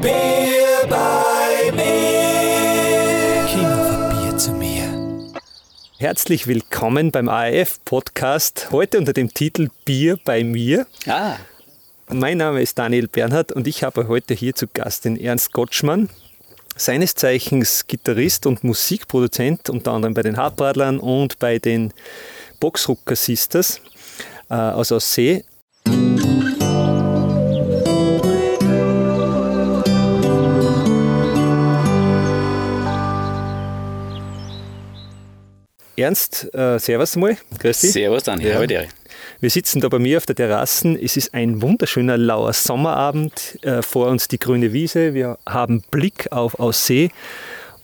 Bier bei mir. Bier zu mir. Herzlich willkommen beim ARF-Podcast. Heute unter dem Titel Bier bei mir. Ah. Mein Name ist Daniel Bernhard und ich habe heute hier zu Gast den Ernst Gottschmann, seines Zeichens Gitarrist und Musikproduzent, unter anderem bei den Hartbradlern und bei den Boxrucker Sisters äh, aus Aussee. Ernst, äh, servus mal. Grüß dich. Servus, Daniel. Ja. Heute. Wir sitzen da bei mir auf der Terrasse. Es ist ein wunderschöner lauer Sommerabend. Äh, vor uns die grüne Wiese. Wir haben Blick auf Aussee.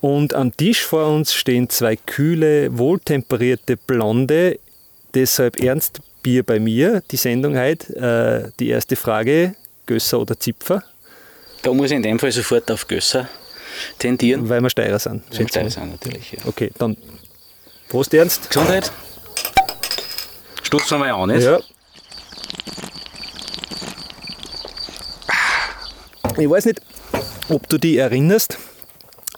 Und am Tisch vor uns stehen zwei kühle, wohltemperierte Blonde. Deshalb Ernst Bier bei mir, die Sendung heute. Äh, die erste Frage: Gösser oder Zipfer? Da muss ich in dem Fall sofort auf Gösser tendieren. Weil wir Steirer sind. Weil wir Steirer sind, natürlich. Ja. Okay, dann Prost, Ernst. Gesundheit. Stoßen wir an, nicht? Ja. Ich weiß nicht, ob du dich erinnerst,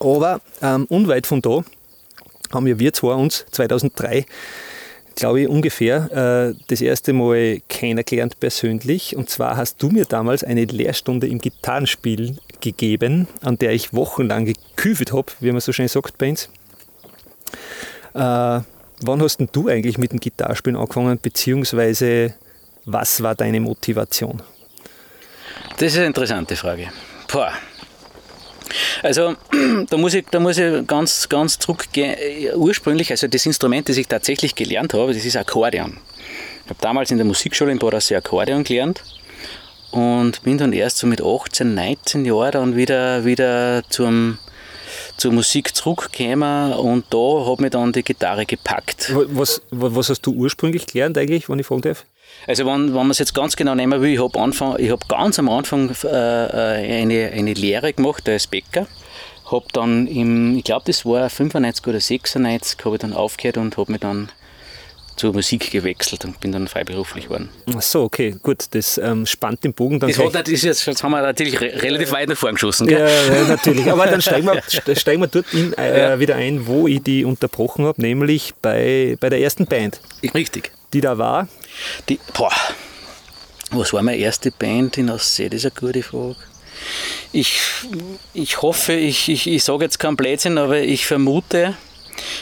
aber ähm, unweit von da haben wir, wir zwei uns 2003, glaube ich, ungefähr äh, das erste Mal kennengelernt persönlich. Und zwar hast du mir damals eine Lehrstunde im Gitarrenspiel gegeben, an der ich wochenlang geküfelt habe, wie man so schön sagt bei uns. Äh, wann hast denn du eigentlich mit dem Gitarrespielen angefangen, beziehungsweise was war deine Motivation? Das ist eine interessante Frage. Boah. Also da muss ich, da muss ich ganz, ganz zurückgehen. Ursprünglich, also das Instrument, das ich tatsächlich gelernt habe, das ist Akkordeon. Ich habe damals in der Musikschule in Borassee Akkordeon gelernt und bin dann erst so mit 18, 19 Jahren dann wieder, wieder zum, zur Musik zurückgekommen und da hat mich dann die Gitarre gepackt. Was, was hast du ursprünglich gelernt eigentlich, wenn ich fragen darf? Also wenn, wenn man es jetzt ganz genau nehmen will, ich habe hab ganz am Anfang äh, äh, eine, eine Lehre gemacht als Bäcker. Habe dann im, ich glaube das war 95 oder 96, habe ich dann aufgehört und habe mich dann zur Musik gewechselt und bin dann freiberuflich geworden. Ach so, okay, gut, das ähm, spannt den Bogen dann. Das, hat, das, jetzt, das haben wir natürlich re relativ weit nach vorn geschossen. Gell? Ja, ja, natürlich. Aber dann steigen wir, steigen wir dort in, äh, ja. wieder ein, wo ich die unterbrochen habe, nämlich bei, bei der ersten Band. Richtig. Die da war? Die, boah, was war meine erste Band in Aussee? Das ist eine gute Frage. Ich, ich hoffe, ich, ich, ich sage jetzt keinen Blödsinn, aber ich vermute,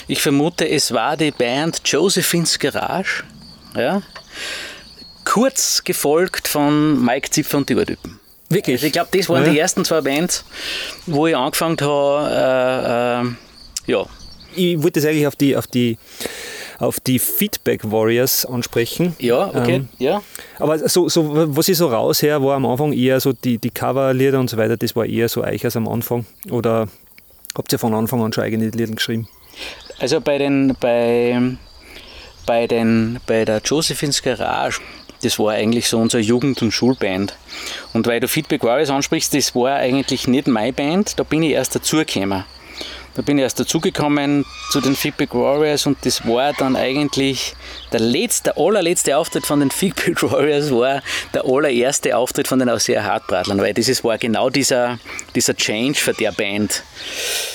ich vermute, es war die Band Josephines Garage. Ja? Kurz gefolgt von Mike Zipfer und die Urtypen. Wirklich? Also ich glaube, das waren ja. die ersten zwei Bands, wo ich angefangen habe. Äh, äh, ja. Ich wollte das eigentlich auf die, auf die auf die Feedback Warriors ansprechen. Ja, okay, ähm, ja. Aber so, so, was ich so rausher, war am Anfang eher so die, die Coverlieder und so weiter, das war eher so euch als am Anfang. Oder habt ihr von Anfang an schon eigene Lieder geschrieben? Also bei den, bei, bei den, bei der Josephines Garage, das war eigentlich so unsere Jugend- und Schulband. Und weil du Feedback Warriors ansprichst, das war eigentlich nicht meine Band, da bin ich erst dazugekommen. Da bin ich erst dazugekommen zu den Feedback Warriors und das war dann eigentlich der letzte, der allerletzte Auftritt von den Feedback Warriors war der allererste Auftritt von den Ausseer Hartbradlern, weil das war genau dieser, dieser Change für der Band.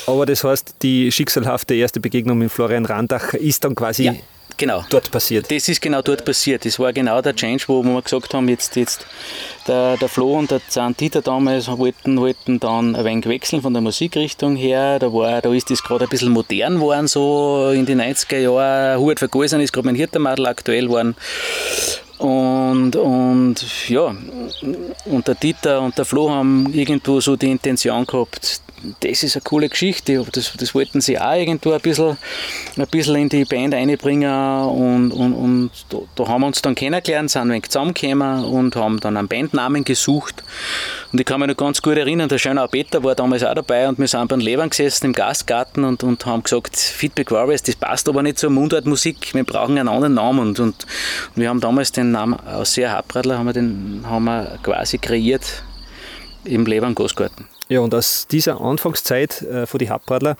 Aber das heißt, die schicksalhafte erste Begegnung mit Florian Randacher ist dann quasi ja genau. dort passiert. Das ist genau dort passiert. Das war genau der Change, wo wir gesagt haben, jetzt, jetzt der, der Flo und der Zahntiter damals wollten, wollten dann ein wenig wechseln von der Musikrichtung her. Da, war, da ist das gerade ein bisschen modern geworden, so in den 90er Jahren. Hubert Vergolsen ist gerade mein Hirtenmadel aktuell geworden. Und, und ja, und der Dieter und der Flo haben irgendwo so die Intention gehabt, das ist eine coole Geschichte. Das, das wollten sie auch irgendwo ein bisschen, ein bisschen in die Band einbringen und, und, und da, da, haben wir uns dann kennengelernt, sind ein zusammengekommen und haben dann einen Bandnamen gesucht. Und ich kann mich noch ganz gut erinnern, der Schönau Peter war damals auch dabei und wir sind beim Levern gesessen im Gastgarten und, und haben gesagt, Feedback Warriors, das passt aber nicht zur Mundartmusik, wir brauchen einen anderen Namen. Und, und, wir haben damals den Namen aus Sehr Habradler haben wir, den, haben wir quasi kreiert im Levern Gastgarten. Ja, und aus dieser Anfangszeit äh, von die Hauptradler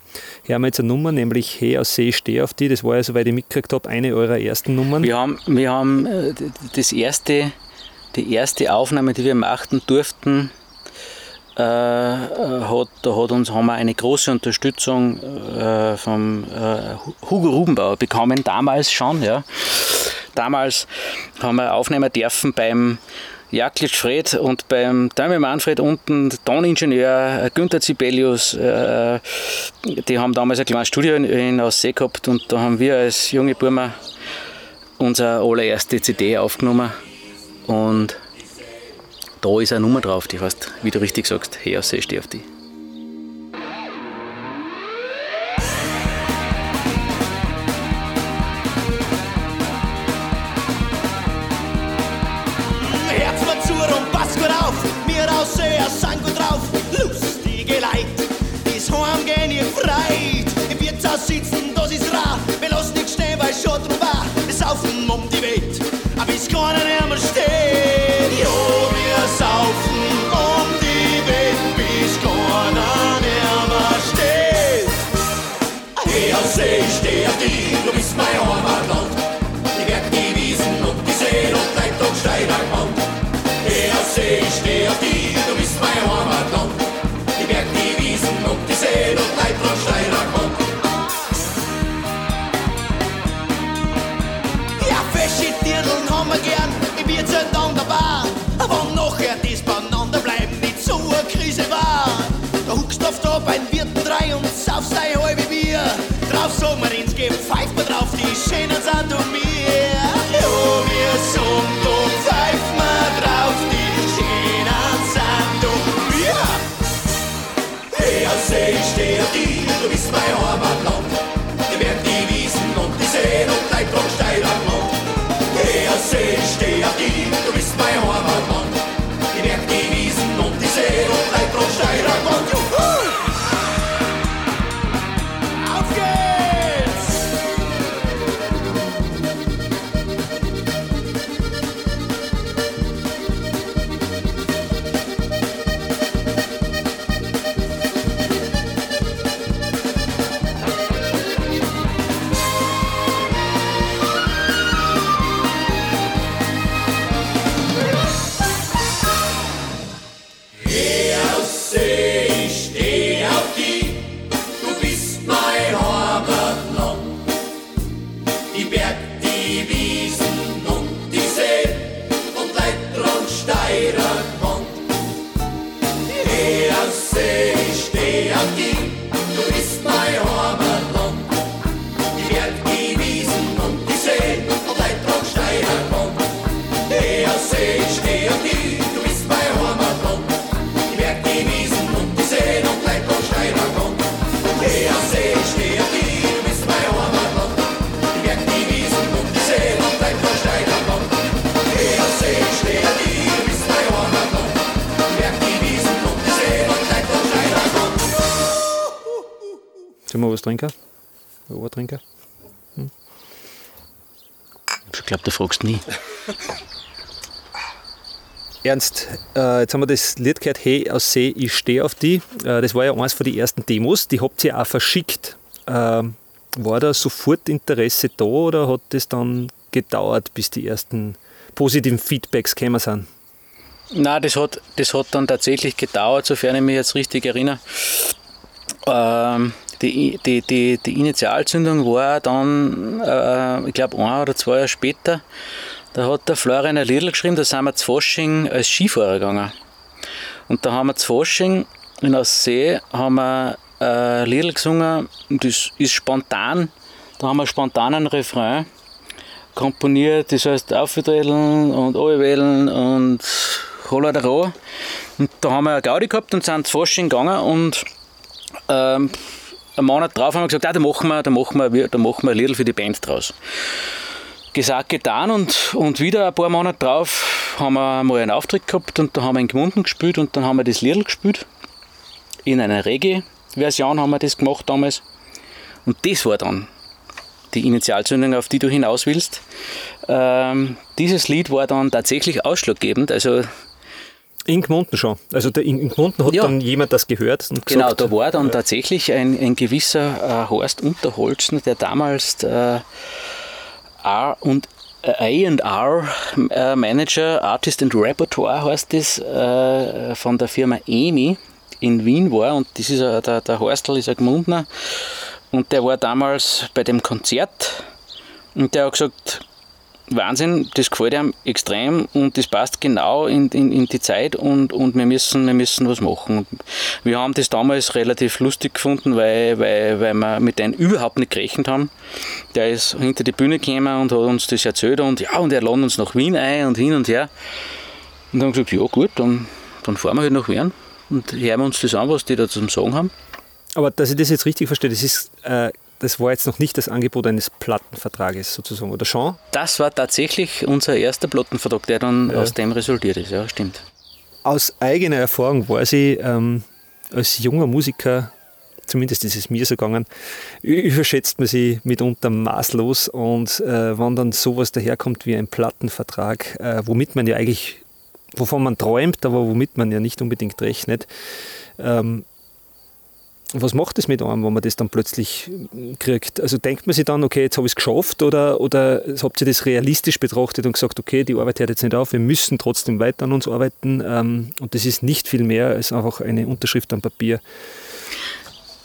haben wir jetzt eine Nummer, nämlich Hey aus See, steh auf die. Das war ja, soweit ich mitgekriegt habe, eine eurer ersten Nummern. Wir haben, wir haben äh, das erste, die erste Aufnahme, die wir machen durften, äh, hat, da hat uns, haben wir eine große Unterstützung äh, vom äh, Hugo Rubenbauer bekommen, damals schon. Ja. Damals haben wir aufnehmen dürfen beim Jaklitsch Fred und beim Däume Manfred unten, Toningenieur Günther Zibelius, äh, die haben damals ein kleines Studio in, in Aussee gehabt und da haben wir als junge Burma unsere allererste CD aufgenommen und da ist eine Nummer drauf, die heißt, wie du richtig sagst, hey Aussee, steh auf die. Saufen um die Welt, bis keiner mehr steht. Jo, wir saufen um die Welt, bis keiner mehr steht. Hey, ich steh auf dich, du bist mein Heimatland. Drauf sagen wir Wir was trinken? Ein Ohrtrinker? Ich glaube, du fragst nie. Ernst, äh, jetzt haben wir das Lied gehört, Hey aus See, ich stehe auf die. Äh, das war ja eines von den ersten Demos, die habt ihr auch verschickt. Ähm, war da sofort Interesse da oder hat das dann gedauert, bis die ersten positiven Feedbacks gekommen sind? Nein, das hat, das hat dann tatsächlich gedauert, sofern ich mich jetzt richtig erinnere. Ähm, die, die, die, die Initialzündung war dann, äh, ich glaube, ein oder zwei Jahre später. Da hat der Florian ein Liedl geschrieben, da sind wir zu Fasching als Skifahrer gegangen. Und da haben wir zu Fasching in Aussee haben wir ein Liedl gesungen, das ist spontan. Da haben wir spontan einen Refrain komponiert, das heißt Aufwählen und Anwählen und Holladero. Und da haben wir eine Gaudi gehabt und sind zu Fasching gegangen und ähm, einen Monat drauf haben wir gesagt, ah, da machen wir, da machen wir, da machen wir ein Liedl für die Band draus. Gesagt, getan und, und wieder ein paar Monate drauf haben wir mal einen Auftritt gehabt und da haben wir in Gmunden gespielt und dann haben wir das Liedl gespielt. In einer Reggae-Version haben wir das gemacht damals. Und das war dann die Initialzündung, auf die du hinaus willst. Ähm, dieses Lied war dann tatsächlich ausschlaggebend. Also In Gmunden schon. Also der, in Gmunden hat Ja. dann jemand das gehört und Genau, gesagt, da war dann tatsächlich ein, ein gewisser äh, Horst Unterholzen, der damals äh, A und A&R äh, Manager, Artist and Repertoire heißt das, äh, von der Firma EMI in Wien war und das ist der, der Horstl ist ein Gmundner und der war damals bei dem Konzert und der hat gesagt, Wahnsinn, das gefällt ihm extrem und das passt genau in, in, in, die Zeit und, und wir, müssen, wir müssen was machen. Wir haben das damals relativ lustig gefunden, weil, weil, weil wir mit denen überhaupt nicht gerechnet haben. Der ist hinter die Bühne gekommen und hat uns das erzählt und ja, und er lädt uns nach Wien ein und hin und her. Und dann haben wir gesagt, ja gut, dann, dann fahren wir halt nach Wien und hören wir uns das an, was die da zum Sagen haben. Aber dass ich das jetzt richtig verstehe, das ist äh, das war jetzt noch nicht das Angebot eines Plattenvertrages sozusagen, oder schon? Das war tatsächlich unser erster Plattenvertrag, der dann ja. aus dem resultiert ist, ja, stimmt. Aus eigener Erfahrung weiß ich, ähm, als junger Musiker, zumindest ist es mir so gegangen, überschätzt man sie mitunter maßlos und äh, wenn dann sowas daherkommt wie ein Plattenvertrag, äh, womit man ja eigentlich, wovon man träumt, aber womit man ja nicht unbedingt rechnet, ähm, was macht es mit einem, wenn man das dann plötzlich kriegt? Also denkt man sich dann, okay, jetzt habe ich es geschafft oder, oder habt ihr das realistisch betrachtet und gesagt, okay, die Arbeit hört jetzt nicht auf, wir müssen trotzdem weiter an uns arbeiten ähm, und das ist nicht viel mehr als einfach eine Unterschrift am Papier.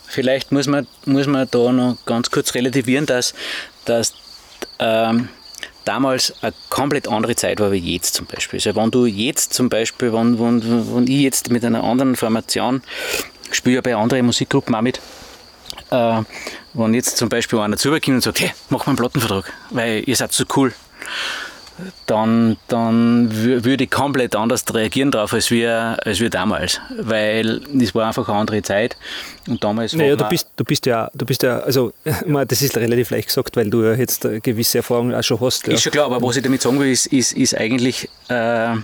Vielleicht muss man, muss man da noch ganz kurz relativieren, dass, dass ähm, damals eine komplett andere Zeit war wie jetzt zum Beispiel. Also wenn du jetzt zum Beispiel, wenn, wenn, wenn ich jetzt mit einer anderen Formation spiele ja bei anderen Musikgruppen auch mit. Äh, wenn jetzt zum Beispiel einer zukommt und sagt, hey, mach mal einen Plattenvertrag, weil ihr seid so cool, dann, dann würde ich komplett anders reagieren darauf als wir, als wir damals. Weil es war einfach eine andere Zeit. Und damals naja, du bist, du bist ja, du bist ja, also das ist relativ leicht gesagt, weil du ja jetzt gewisse Erfahrung auch schon hast. Ja. Ist schon klar, aber was ich damit sagen will, ist, ist, ist eigentlich äh,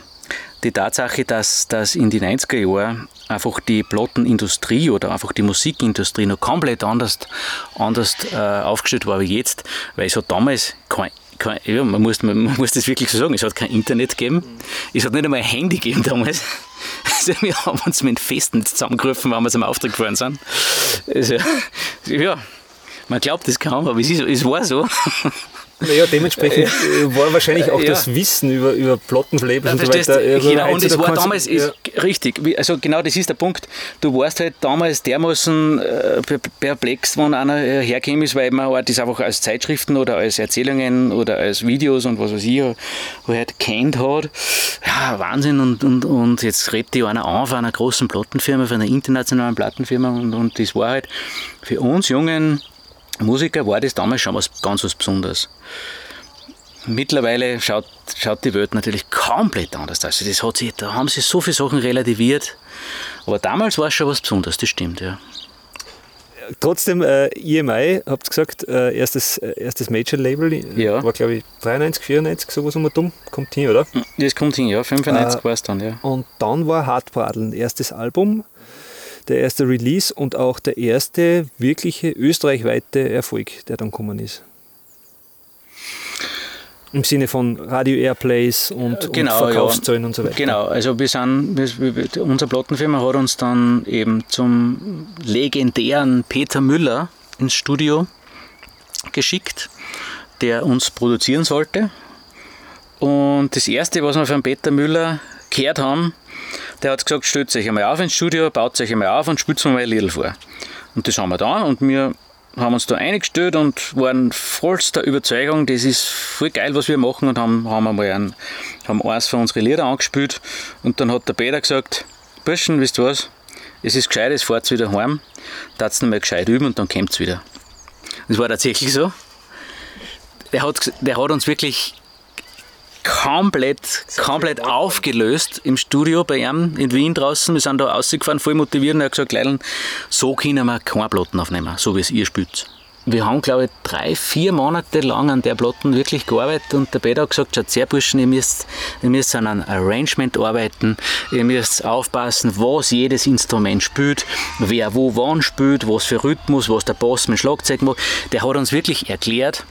die Tatsache, dass, dass in den 90er Jahren einfach die Plattenindustrie oder einfach die Musikindustrie noch komplett anders, anders äh, aufgestellt war wie jetzt, weil es hat damals kein, kein ja, man, muss, man, muss das wirklich so sagen, es hat kein Internet gegeben, es hat nicht einmal ein Handy gegeben damals. Also wir haben uns mit Festnetz zusammengerufen, wenn wir zum Auftrag gefahren sind. Also, ja, man glaubt das kaum, aber es, ist, es war so. Naja, dementsprechend äh, war wahrscheinlich auch ja. das Wissen über, über Plattenflabels ja, und so weiter. Also genau, und es war damals ist, richtig, also genau das ist der Punkt. Du warst halt damals dermaßen äh, perplex, wenn einer äh, hergekommen ist, weil man halt das einfach als Zeitschriften oder als Erzählungen oder als Videos und was weiß ich, wo halt kennt hat. Ja, Wahnsinn. Und, und, und jetzt redet die einer an von einer großen Plattenfirma, von einer internationalen Plattenfirma und, und das war halt für uns jungen Musiker war das damals schon was ganz was Besonderes. Mittlerweile schaut, schaut die Welt natürlich komplett anders aus. Also das hat sich, da haben sich so viele Sachen relativiert. Aber damals war es schon was Besonderes, das stimmt, ja. Trotzdem, äh, EMI, habt ihr gesagt, äh, erstes, äh, erstes Major-Label, ja. war glaube ich 93, 94, sowas um dumm, kommt hin, oder? Das kommt hin, ja, 95 äh, war es dann, ja. Und dann war Hartbradeln, erstes Album der erste Release und auch der erste wirkliche österreichweite Erfolg, der dann gekommen ist. Im Sinne von Radio-Airplays und, genau, und Verkaufszahlen ja. und so weiter. Genau, also wir sind, wir, unsere Plattenfirma hat uns dann eben zum legendären Peter Müller ins Studio geschickt, der uns produzieren sollte. Und das erste, was wir von Peter Müller gehört haben, der hat gesagt, stellt euch einmal auf ins Studio, baut euch einmal auf und spielt mal ein Lied vor. Und das haben wir da und wir haben uns da eingestellt und waren vollster Überzeugung, das ist voll geil, was wir machen und haben, haben einmal einen, haben eins von unseren Lieder angespielt und dann hat der Peter gesagt, Burschen, wisst ihr was, es ist gescheit, es fahrt wieder heim, da es mal gescheit üben und dann kommt es wieder. Das war tatsächlich so. Der hat, der hat uns wirklich komplett, komplett aufgelöst im Studio bei ihm in Wien draußen. Wir sind da rausgefahren, voll motiviert und er hat gesagt, Leilin, so können wir keine Platten aufnehmen, so wie es ihr spielt. Wir haben, glaube ich, drei, vier Monate lang an der Platten wirklich gearbeitet und der Peter hat gesagt, schaut sehr Burschen, ihr müsst, ihr müsst an einem Arrangement arbeiten, ihr müsst aufpassen, was jedes Instrument spielt, wer wo wann spielt, was für Rhythmus, was der Bass mit Schlagzeug macht. Der hat uns wirklich erklärt,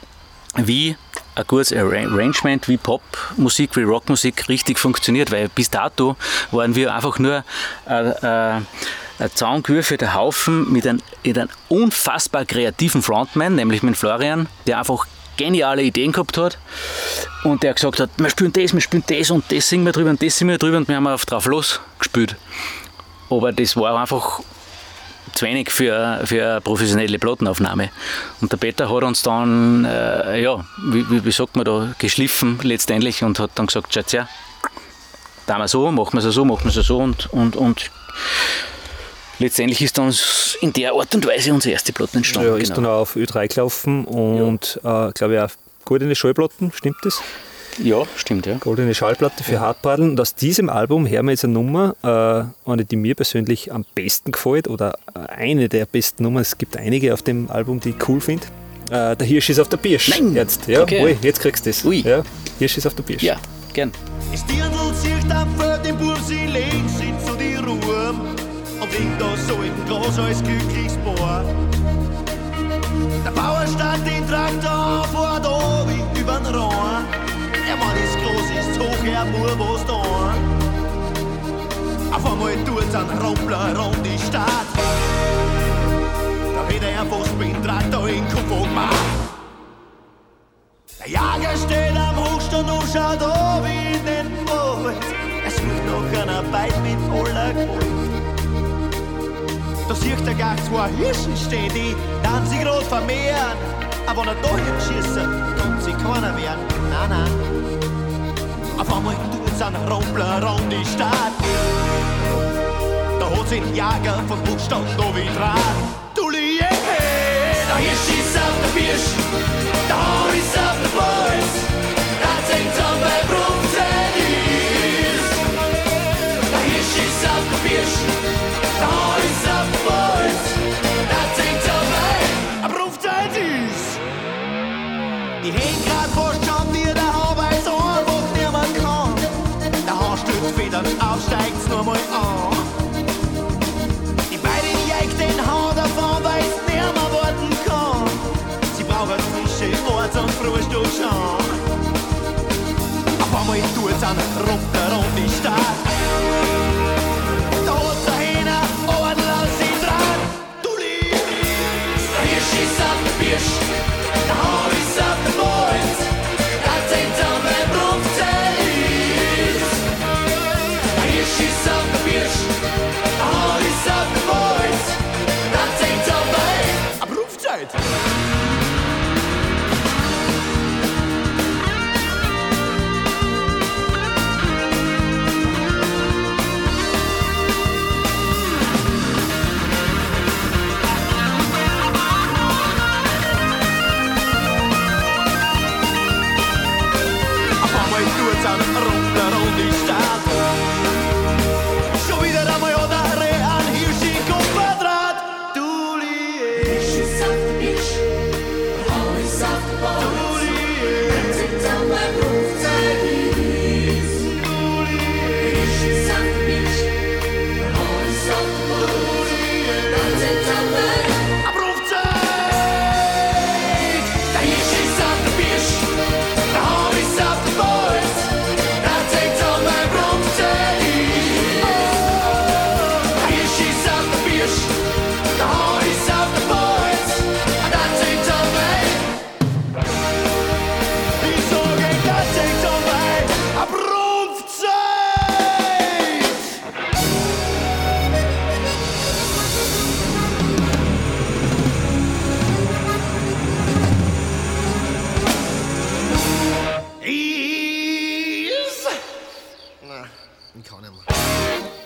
wie ein gutes Arrangement wie Popmusik, wie Rockmusik richtig funktioniert, weil bis dato waren wir einfach nur äh, äh, ein zusammengewürfelter Haufen mit einem, mit einem unfassbar kreativen Frontman, nämlich mit Florian, der einfach geniale Ideen gehabt hat und der gesagt hat, wir spielen das, wir spielen das und das singen wir drüber und das singen wir drüber und wir haben auf drauf los gespielt. Aber das war einfach zu wenig für, für eine professionelle Plattenaufnahme. Und der Peter hat uns dann, äh, ja, wie, wie, sagt man da, geschliffen letztendlich und hat dann gesagt, schaut ja, da wir so, machen wir es so, machen wir es so und, und, und letztendlich ist dann in der Art und Weise unsere erste Platte entstanden. Ja, ist genau. dann auch auf Ö3 gelaufen und ja. äh, glaube ich auch goldene Schallplatten, stimmt das? Ja, stimmt, ja. Goldene Schallplatte für ja. Hartbradeln. Und aus diesem Album hören wir jetzt eine Nummer, äh, eine, die mir persönlich am besten gefällt oder äh, eine der besten Nummern. Es gibt einige auf dem Album, die ich cool finde. Äh, der Hirsch ist auf der Birsch. Nein! Jetzt, ja, okay. Ui, jetzt kriegst du das. Ui. Ja, Hirsch ist auf der Birsch. Ja, gern. Ist Dirndl sich dann für den Bub, sie legt sich zu die Ruhe und trinkt da so ein Glas als glückliches Paar. Der Bauer stand den Traktor vor da wie übern Rohr. Er war das Glas ist hoch, er muss was da. Auf einmal tut's ein Rumpler rund die Stadt. Da hätte er fast mit dem Traktor in den Kopf gemacht. Der Jager steht am Hochstand und schaut ab in den Wald. Er sucht nach einer Beid mit aller Gewalt. Da sieht er gar zwei Hirschen stehen, die dann sich grad vermehren. Aber wenn er da hinschießen, kann sie keiner werden. Nein, nein. Auf einmal tut's einen Rumpler um die Stadt. Da hat sich ein Jager vom Buchstaben da wie dran. Du yeah, da hier schießt auf der Birsch, da ist auf der Boys. Aufsteigt's nur mal an. Die beiden jägt den Hau davon, weil's nimmer warten kann. Sie brauchen frische Orts- und Frühstückschan. Auf einmal tut's an runter um die Stadt.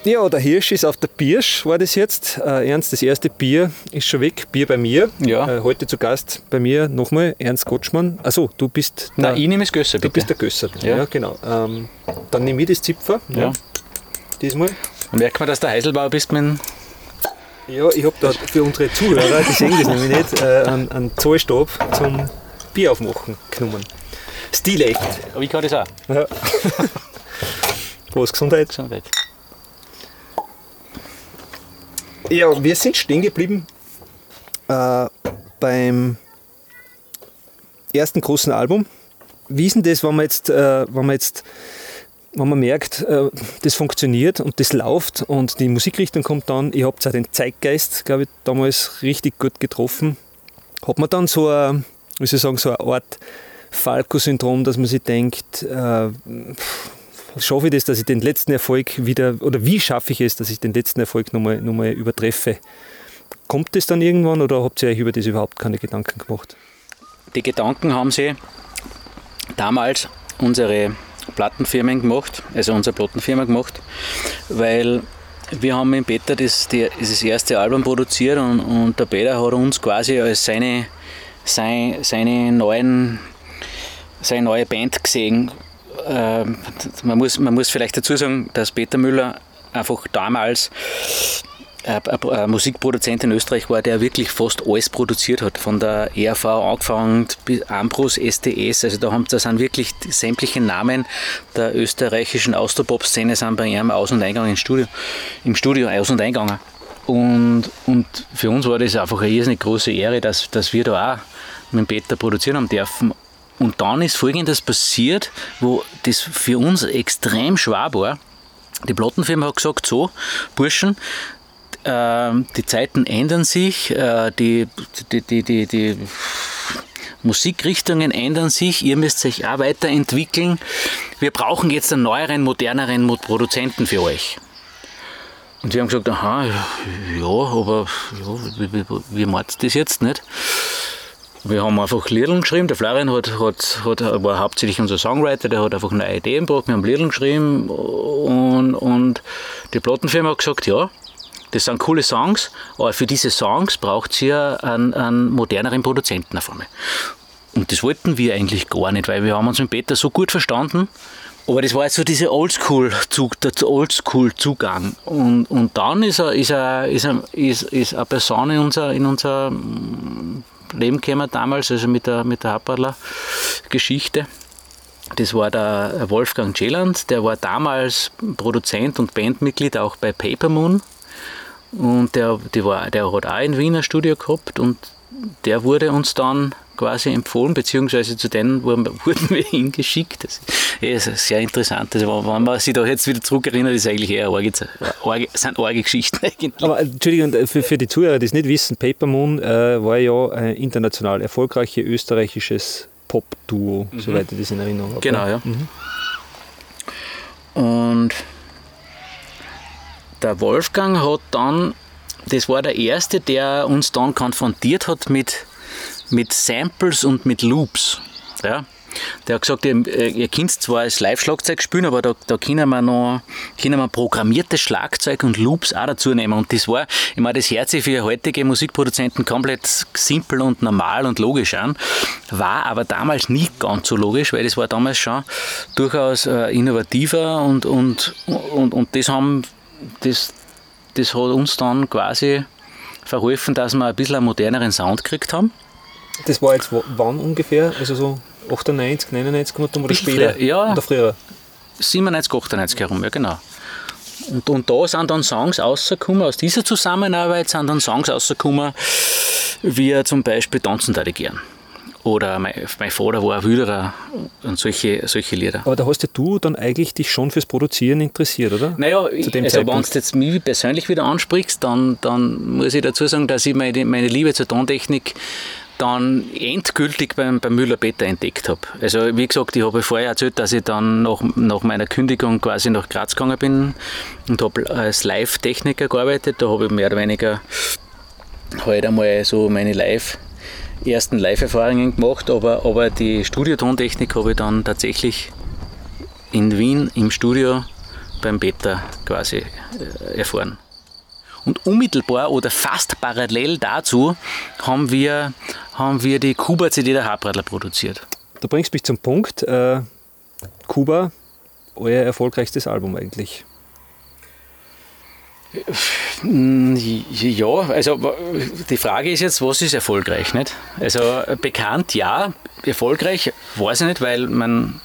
Ja, der Hirsch ist auf der Birsch, war das jetzt. Äh, Ernst, das erste Bier ist schon weg. Bier bei mir. Ja. Äh, heute zu Gast bei mir nochmal Ernst Gottschmann. Also du bist Nein, der, ich nehme es Gösser, du bitte. bist der Gösser. Ja. Ja, genau. Ähm, dann nehme ich das Zipfer. Ja. Diesmal. Merkt man, dass du Heiselbauer bist mit dem Ja, ich habe da für unsere Zuhörer, die sehen das nämlich nicht, äh, einen, einen Zollstab zum Bier aufmachen genommen. Stilecht. Aber ich kann das auch. Ja. Prost, Gesundheit. Gesundheit. Ja, wir sind stehen geblieben äh, beim ersten großen Album. Wie ist denn das, wenn man jetzt, äh, wenn man jetzt wenn man merkt, äh, das funktioniert und das läuft und die Musikrichtung kommt dann, ihr habt auch den Zeitgeist, glaube ich, damals richtig gut getroffen. Hat man dann so ein, wie soll ich sagen, so eine Art Falco-Syndrom, dass man sich denkt, äh, schaffe ich das, dass ich den letzten Erfolg wieder, oder wie schaffe ich es, dass ich den letzten Erfolg nochmal noch mal übertreffe? Kommt das dann irgendwann oder habt ihr euch über das überhaupt keine Gedanken gemacht? Die Gedanken haben sie damals unsere Plattenfirmen gemacht, also unsere Plattenfirma gemacht, weil wir haben mit Peter das, das erste Album produziert und, und der Peter hat uns quasi als seine, sein, seine neuen, seine neue Band gesehen. Ähm, man, muss, man muss vielleicht dazu sagen, dass Peter Müller einfach damals ein, ein, ein Musikproduzent in Österreich war, der wirklich fast alles produziert hat. Von der ERV angefangen bis Ambrus, STS. Also da, haben, da sind wirklich sämtliche Namen der österreichischen Austropop-Szene bei ihm aus- und eingegangen im Studio, im Studio aus- und eingegangen. Und, und für uns war das einfach eine irrsinnig große Ehre, dass, dass wir da auch mit Peter produzieren haben dürfen. Und dann ist Folgendes passiert, wo das für uns extrem schwer war. Die Plattenfirma hat gesagt, so, Burschen, ähm, die Zeiten ändern sich, äh, die, die, die, die, die Musikrichtungen ändern sich, ihr müsst euch auch weiterentwickeln. Wir brauchen jetzt einen neueren, moderneren Produzenten für euch. Und wir haben gesagt, aha, ja, aber ja, wie, wie, wie macht das jetzt nicht? Wir haben einfach Liedl geschrieben. Der Florian hat, hat, hat, war hauptsächlich unser Songwriter, der hat einfach eine Idee gebracht. Wir haben Liedl geschrieben und, und die Plattenfirma hat gesagt, ja, das sind coole Songs, aber für diese Songs braucht ihr einen, einen moderneren Produzenten auf einmal. Und das wollten wir eigentlich gar nicht, weil wir haben uns mit Peter so gut verstanden. Aber das war jetzt so dieser Oldschool-Zug, der Oldschool-Zugang. Und, und dann ist, ist, ist, ist, ist eine Person in unser, in unser Leben gekommen damals, also mit der, mit der Haberler-Geschichte. Das war der Wolfgang Celand, der war damals Produzent und Bandmitglied auch bei Papermoon. Und der, die war, der hat auch ein Studio gehabt und der wurde uns dann quasi empfohlen, beziehungsweise zu denen wurden, wurden wir hingeschickt. Das ist sehr interessant. Also, wenn man sich da jetzt wieder zurückerinnert, ist eigentlich eher arge, arge, sind arge Geschichten eigentlich. Aber Entschuldigung, für, für die Zuhörer, die es nicht wissen, Paper Moon äh, war ja ein international erfolgreiches österreichisches Pop-Duo, mhm. soweit ich das in Erinnerung habe. Genau, ja. Mhm. Und der Wolfgang hat dann, das war der erste, der uns dann konfrontiert hat mit, mit Samples und mit Loops. Ja? Der hat gesagt, ihr, ihr könnt zwar als Live-Schlagzeug spielen, aber da, da können wir noch können wir programmiertes Schlagzeug und Loops auch dazu nehmen. Und das war, ich meine, das hört sich für heutige Musikproduzenten komplett simpel und normal und logisch an, war aber damals nicht ganz so logisch, weil das war damals schon durchaus äh, innovativer und, und, und, und das haben das, das hat uns dann quasi verholfen, dass wir ein bisschen einen moderneren Sound gekriegt haben. Das war jetzt wann ungefähr? Also so 98, 99 oder später? Früher, ja. Oder früher? 97, 98 herum, ja genau. Und, und da sind dann Songs rausgekommen, aus dieser Zusammenarbeit sind dann Songs rausgekommen, wie zum Beispiel Tanzen da gern. Oder mein, mein Vater war ein Wilderer und solche, solche Lieder. Aber da hast ja du dann eigentlich dich schon fürs Produzieren interessiert, oder? Naja, ich, also wenn du jetzt mich persönlich wieder ansprichst, dann, dann muss ich dazu sagen, dass ich meine, meine Liebe zur Tontechnik dann endgültig beim, beim Müller-Peter entdeckt habe. Also wie gesagt, ich habe vorher erzählt, dass ich dann nach, nach meiner Kündigung quasi nach Graz gegangen bin und habe als Live-Techniker gearbeitet. Da habe ich mehr oder weniger halt einmal so meine Live- ersten Live-Erfahrungen gemacht, aber, aber die Studiotontechnik habe ich dann tatsächlich in Wien im Studio beim Peter quasi äh, erfahren. Und unmittelbar oder fast parallel dazu haben wir, haben wir die Kuba-CD der Habradler produziert. Du bringst mich zum Punkt. Äh, Kuba, euer erfolgreichstes Album eigentlich. Ja, also die Frage ist jetzt, was ist erfolgreich? Nicht? Also bekannt, ja, erfolgreich, weiß ich nicht, weil man,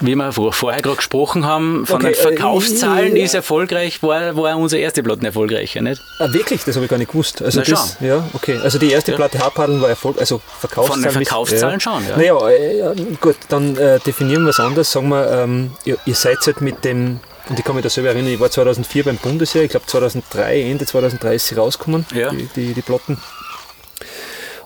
wie wir vorher gerade gesprochen haben, von okay, den Verkaufszahlen äh, ist erfolgreich, war, war unsere erste Platte erfolgreicher, nicht? Ah, wirklich? Das habe ich gar nicht gewusst. Also Na, das, ja, okay. Also die erste ja. Platte Haarpaddeln war erfolgreich, also Verkaufszahlen. Von den Verkaufszahlen ja. schon, ja. Naja, äh, gut, dann äh, definieren wir es anders. Sagen wir, ähm, ihr, ihr seid halt mit dem und ich kann mich da selber erinnern, ich war 2004 beim Bundesheer, ich glaube 2003, Ende 2003 ist sie rausgekommen, ja. die, die, die Platten.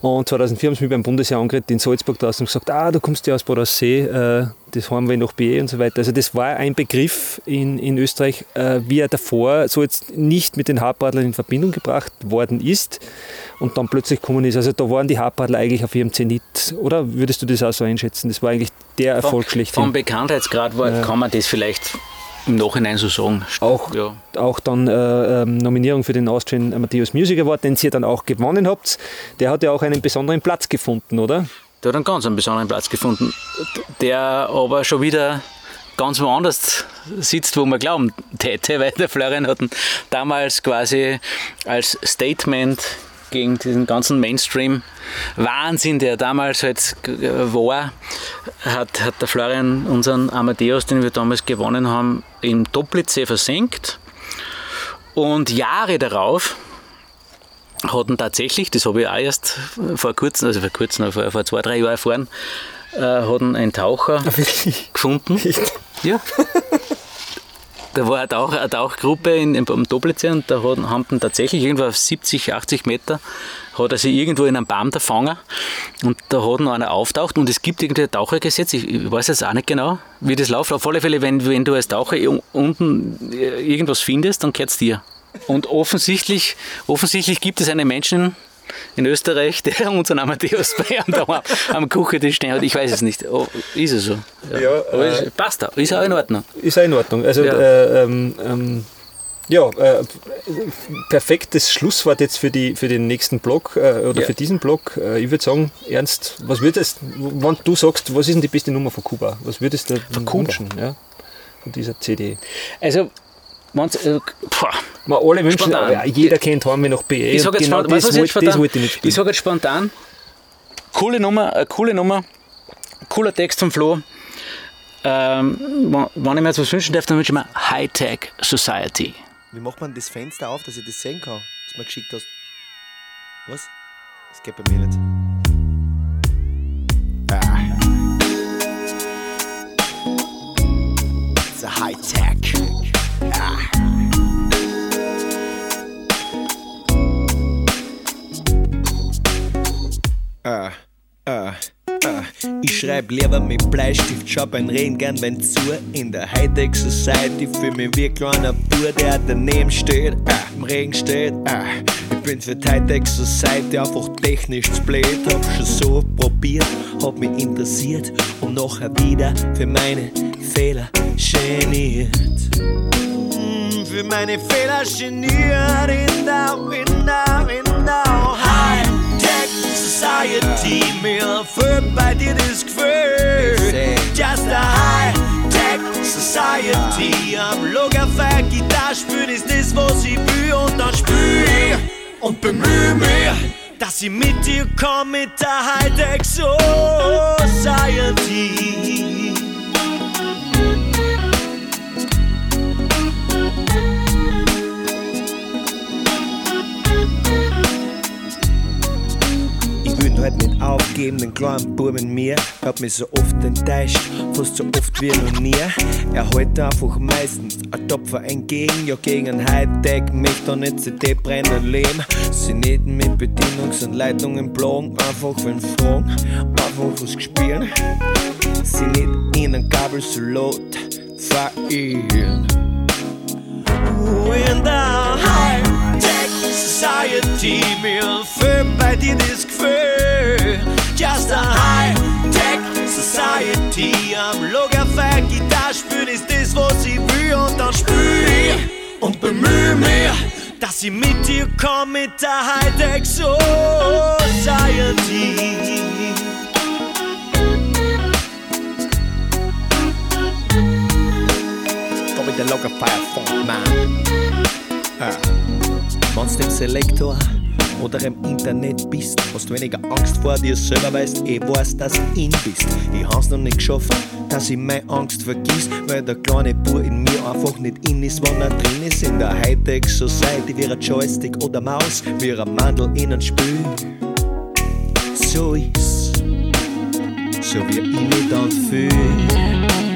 Und 2004 haben sie mich beim Bundesjahr angeredet in Salzburg draußen und gesagt, ah, du kommst ja aus Badersee, äh, das haben wir noch BE und so weiter. Also das war ein Begriff in, in Österreich, äh, wie er davor so jetzt nicht mit den Hartradlern in Verbindung gebracht worden ist und dann plötzlich gekommen ist. Also da waren die Hartradler eigentlich auf ihrem Zenit, oder würdest du das auch so einschätzen? Das war eigentlich der Erfolg schlechthin. Vom Bekanntheitsgrad war, kann man das vielleicht im Nachhinein so sagen. Auch, Ja. auch dann äh, ähm, Nominierung für den Austrian Amadeus Music Award, den ihr dann auch gewonnen habt. Der hat ja auch einen besonderen Platz gefunden, oder? Der hat einen ganz einen besonderen Platz gefunden, der aber schon wieder ganz woanders sitzt, wo man glauben täte, weil der Florian hat ihn damals quasi als Statement gegen diesen ganzen Mainstream-Wahnsinn, der damals halt war, hat, hat der Florian unseren Amadeus, den wir damals gewonnen haben, im Doppelitsee versenkt. Und Jahre darauf hatten tatsächlich, das habe ich auch erst vor kurzem, also vor kurzem, vor, vor zwei, drei Jahren erfahren, äh, hatten ein Taucher gefunden. Ja. Da war eine, Tauch, eine Tauchgruppe in, in, am Doblitzer und da hatten, haben tatsächlich irgendwo auf 70, 80 Meter hat er sich irgendwo in einem Baum gefangen und da hat noch einer auftaucht und es gibt irgendwie ein Tauchergesetz, ich, ich weiß jetzt auch nicht genau, wie das läuft. Auf alle Fälle, wenn, wenn du als Taucher un- unten äh, irgendwas findest, dann gehört es dir. Und offensichtlich, offensichtlich gibt es einen Menschen in Österreich, der unseren Amadeus bei ihm da am Küchentisch stehen hat. Ich weiß es nicht. Oh, ist es so? Ja, Aber äh, es passt auch. Ist auch in Ordnung. Ist auch in Ordnung. Also, Ja. äh, ähm, ähm, ja, äh, perfektes Schlusswort jetzt für, die, für den nächsten Blog äh, oder Ja. für diesen Blog. Äh, ich würde sagen, Ernst, was würdest wenn du sagst, was ist denn die beste Nummer von Kuba? Was würdest du Kuba? wünschen ja, von dieser CD? Also, wenn's, äh, Mal alle wünschen, Spontan. aber jeder kennt Heimweh nach BE. ich sage jetzt, genau spontan, das, was, wollte, das wollte ich sage jetzt spontan, coole Nummer, eine coole Nummer, cooler Text vom Flo. Ähm, wenn ich mir jetzt was wünschen darf, dann wünsche ich mir Hightech Society. Wie macht man das Fenster auf, dass ich das sehen kann, was du mir geschickt hast? Was? Das geht bei mir nicht. Ah. It's a Hightech. Ah. Ah, ah, ah. Ich schreib lieber mit Bleistift, schau ein Reden gern wenn zu. In der Hightech Society fühl mich wie ein kleiner Bur, der daneben steht, ah, im Regen steht. Ah. Ich bin für die Hightech Society einfach technisch zu blöd. Hab schon so probiert, hab mich interessiert und nachher wieder für meine Fehler geniert. Mm, Für meine Fehler geniert in der, in der, in der Hightech Society. Führt bei dir das Gefühl. Just a High-Tech Society. Am Lagerfeuer Gitarre spielen ist das, was ich will. Und dann spür und bemühe mich, dass ich mit dir komm mit der Hightech Society. Heute nicht aufgeben, den kleinen Bub in mir hat mich so oft enttäuscht, fast so oft wie noch nie. Er hält einfach meistens ein Topfer entgegen, ja gegen ein Hightech möchte er nicht CD brennen leben. Sie nicht mit Bedienungsanleitungen plagen, einfach wenn fragen, einfach was gespielt. Sie nicht in ein Kabel so laut verirren. Society, mir fehlt bei dir das Gefühl. Just a High-Tech Society, am Lagerfeuer Gitarre spielen ist das, was ich will. Und dann spür ich und bemühe mich, dass ich mit dir komm mit der High-Tech Society. Komm mit der Lagerfeuer Funk, man. Ah. Wenn's dem Selektor oder im Internet bist, hast weniger Angst vor dir selber, weißt, ich weiß, dass du ihn bist. Ich hab's noch nicht geschafft, dass ich meine Angst vergiss, weil der kleine Bur in mir einfach nicht in ist, wenn er drin ist. In der Hightech Society wie ein Joystick oder Maus, wie ein Mandel in ein Spiel. So ist, so wie ich mich dann fühl.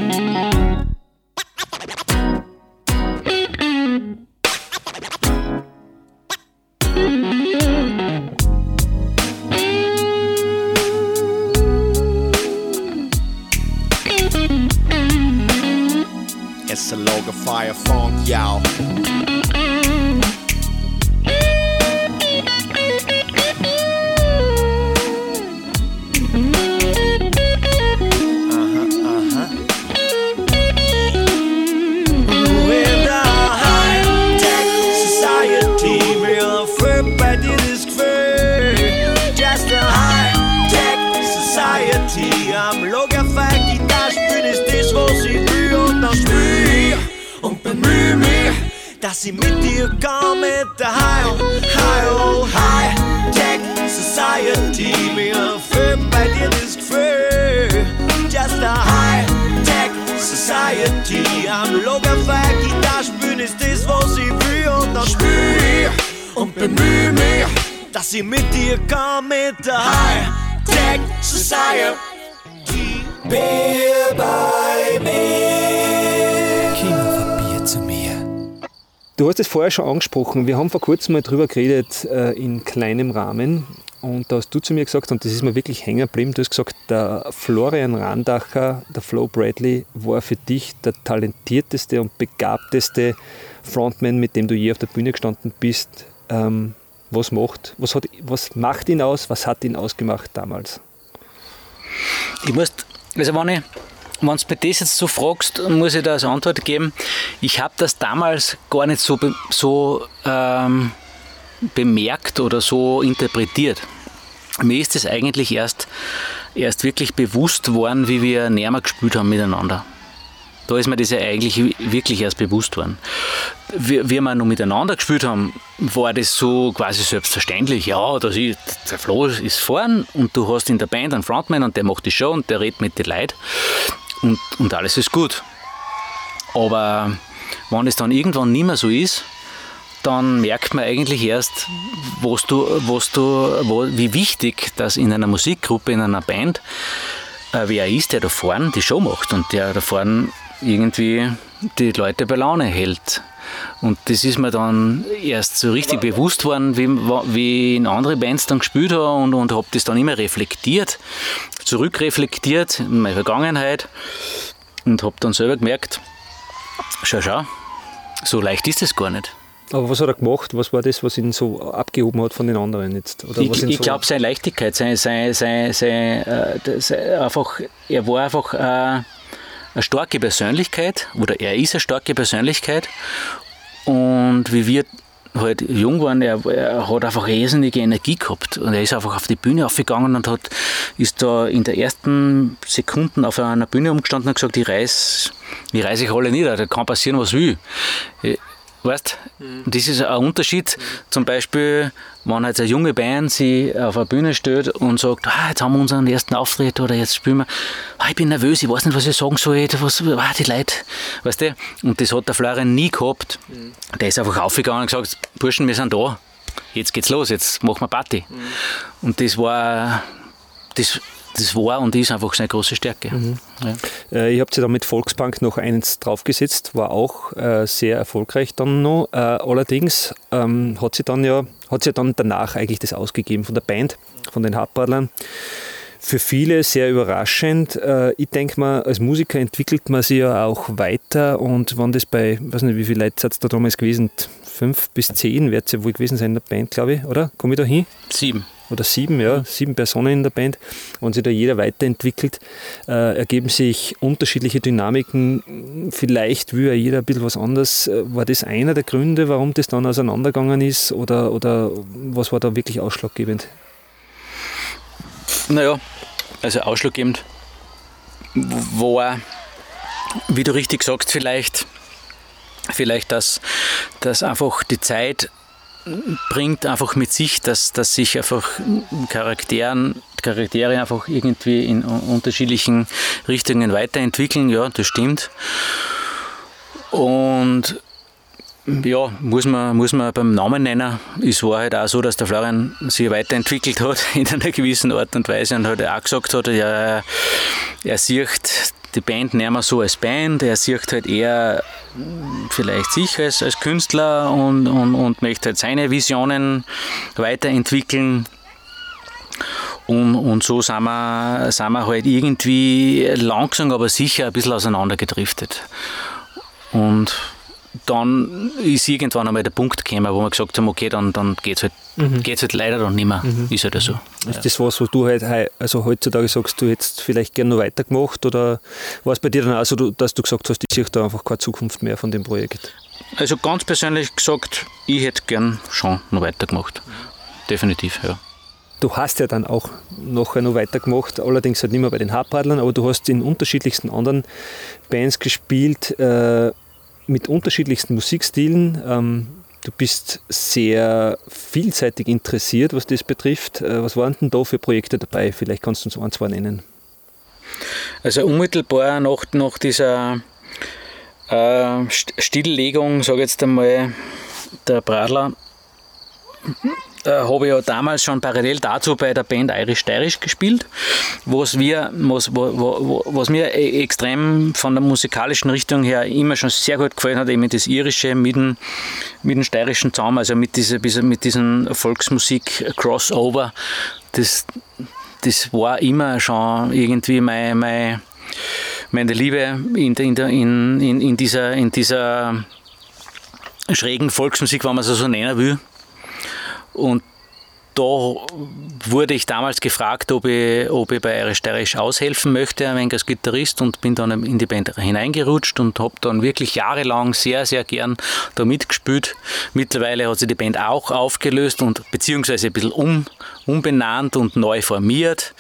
Vorher schon angesprochen. Wir haben vor kurzem mal drüber geredet äh, in kleinem Rahmen. Und da hast du zu mir gesagt, und das ist mir wirklich hängen geblieben, du hast gesagt, der Florian Randacher, der Flo Bradley, war für dich der talentierteste und begabteste Frontman, mit dem du je auf der Bühne gestanden bist. Ähm, was macht, was, hat, was macht ihn aus, was hat ihn ausgemacht damals? Ich muss, also wenn ich wenn du mir das jetzt so fragst, muss ich da als Antwort geben. Ich habe das damals gar nicht so, be so ähm, bemerkt oder so interpretiert. Mir ist es eigentlich erst, erst wirklich bewusst worden, wie wir näher gespielt haben miteinander. Da ist mir das ja eigentlich wirklich erst bewusst worden. Wie, wie wir noch miteinander gespielt haben, war das so quasi selbstverständlich. Ja, das ist, der Flo ist vorn und du hast in der Band einen Frontman und der macht die Show und der redet mit den Leuten und, und alles ist gut. Aber wenn es dann irgendwann nicht mehr so ist, dann merkt man eigentlich erst, was du, was du, wo, wie wichtig das in einer Musikgruppe, in einer Band, äh, wer ist, der da vorne die Show macht und der da vorne irgendwie die Leute bei Laune hält. Und das ist mir dann erst so richtig bewusst worden, wie, wie ich in andere Bands dann gespielt habe und, und habe das dann immer reflektiert, zurückreflektiert in meine Vergangenheit und habe dann selber gemerkt, schau, schau, so leicht ist es gar nicht. Aber was hat er gemacht? Was war das, was ihn so abgehoben hat von den anderen jetzt? Oder ich ich so glaube, seine Leichtigkeit, sein, sein, sein, sein, äh, das, äh, einfach, er war einfach äh, eine starke Persönlichkeit oder er ist eine starke Persönlichkeit und wie wir halt jung waren, er, er hat einfach riesige Energie gehabt und er ist einfach auf die Bühne aufgegangen und hat, ist da in der ersten Sekunden auf einer Bühne umgestanden und gesagt, ich reiß, ich reiß ich alle nieder, da kann passieren, was will. Weißt, und das ist ein Unterschied. Zum Beispiel, wenn jetzt eine junge Band sich auf eine Bühne stellt und sagt, ah, jetzt haben wir unseren ersten Auftritt oder jetzt spielen wir, ah, ich bin nervös, ich weiß nicht, was ich sagen soll, was, ah, die Leute, weißt du? Und das hat der Florian nie gehabt. Der ist einfach aufgegangen und gesagt, Burschen, wir sind da, jetzt geht's los, jetzt machen wir Party. Und das war, das, das war und ist einfach seine große Stärke. Ja. Äh, ihr habt ja dann mit Volkspunk noch eins draufgesetzt, war auch äh, sehr erfolgreich dann noch. Äh, allerdings ähm, hat sie dann ja, hat sie dann danach eigentlich das ausgegeben von der Band, von den Hartbadlern. Für viele sehr überraschend. Äh, ich denke mal, als Musiker entwickelt man sich ja auch weiter und wenn das bei, ich weiß nicht, wie viele Leute hat es da damals gewesen, fünf bis zehn wird es ja wohl gewesen sein in der Band, glaube ich, oder? Komme ich da hin? Sieben. Oder sieben, ja, sieben Personen in der Band. Wenn sich da jeder weiterentwickelt, äh, ergeben sich unterschiedliche Dynamiken. Vielleicht will ja jeder ein bisschen was anderes. Äh, War das einer der Gründe, warum das dann auseinandergegangen ist? Oder, oder was war da wirklich ausschlaggebend? Naja, also ausschlaggebend war, wie du richtig sagst, vielleicht, vielleicht dass, dass einfach die Zeit bringt einfach mit sich, dass, dass sich einfach Charakteren, Charaktere einfach irgendwie in unterschiedlichen Richtungen weiterentwickeln. Ja, das stimmt. Und ja, muss man, muss man beim Namen nennen. Es war halt auch so, dass der Florian sich weiterentwickelt hat in einer gewissen Art und Weise und halt auch gesagt hat, ja, er sieht die Band nicht mehr so als Band, er sieht halt eher vielleicht sich als, als Künstler und, und, und möchte halt seine Visionen weiterentwickeln. Und, und so sind wir, sind wir halt irgendwie langsam, aber sicher ein bisschen auseinandergedriftet. Und dann ist irgendwann einmal der Punkt gekommen, wo wir gesagt haben, okay, dann, dann geht es halt, geht's halt leider dann nicht mehr. Ist halt so. Ist das was, was du halt also heutzutage sagst, du hättest vielleicht gerne noch weitergemacht oder war es bei dir dann auch so, dass du gesagt hast, ich sehe da einfach keine Zukunft mehr von dem Projekt? Also ganz persönlich gesagt, ich hätte gern schon noch weitergemacht. Definitiv, ja. Du hast ja dann auch nachher noch weitergemacht, allerdings halt nicht mehr bei den Hartradlern, aber du hast in unterschiedlichsten anderen Bands gespielt, äh, mit unterschiedlichsten Musikstilen. Ähm, du bist sehr vielseitig interessiert, was das betrifft. Äh, was waren denn da für Projekte dabei? Vielleicht kannst du uns ein, zwei nennen. Also unmittelbar nach, nach dieser äh, St- Stilllegung, sage ich jetzt einmal, der Bradler, äh, habe ich ja damals schon parallel dazu bei der Band Irish Steirisch gespielt, was, wir, was, wo, wo, was mir e- extrem von der musikalischen Richtung her immer schon sehr gut gefallen hat, eben das Irische mit dem, mit dem steirischen Zaum, also mit, dieser, mit diesem Volksmusik-Crossover. Das, das war immer schon irgendwie mein, mein, meine Liebe in, in, in, in, dieser, in dieser schrägen Volksmusik, wenn man es so nennen will. Und da wurde ich damals gefragt, ob ich, ob ich bei Irish Steirisch aushelfen möchte, ein wenig als Gitarrist und bin dann in die Band hineingerutscht und habe dann wirklich jahrelang sehr, sehr gern da mitgespielt. Mittlerweile hat sich die Band auch aufgelöst und beziehungsweise ein bisschen um, umbenannt und neu formiert.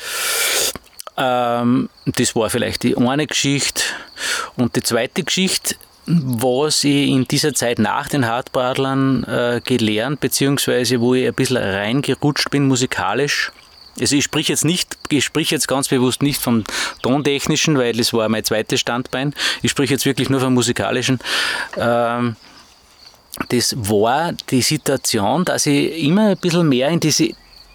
Ähm, das war vielleicht die eine Geschichte. Und die zweite Geschichte, was ich in dieser Zeit nach den Hartbradlern äh, gelernt, beziehungsweise wo ich ein bisschen reingerutscht bin musikalisch. Also ich sprich jetzt nicht, ich sprich jetzt ganz bewusst nicht vom Tontechnischen, weil das war mein zweites Standbein. Ich sprich jetzt wirklich nur vom Musikalischen. Ähm, das war die Situation, dass ich immer ein bisschen mehr in diese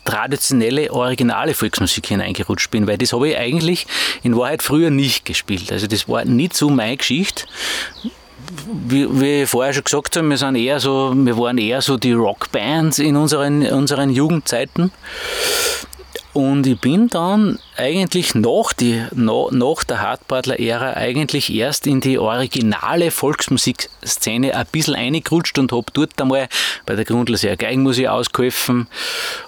traditionelle, originale Volksmusik hineingerutscht bin, weil das habe ich eigentlich in Wahrheit früher nicht gespielt. Also das war nicht so meine Geschichte. Wie, wie ich vorher schon gesagt habe, wir, sind eher so, wir waren eher so die Rockbands in unseren, unseren Jugendzeiten. Und ich bin dann eigentlich nach, die, nach, der Hartbadler-Ära eigentlich erst in die originale Volksmusikszene ein bisschen eingerutscht und habe dort einmal bei der Grundlose Geigenmusik ausgeholfen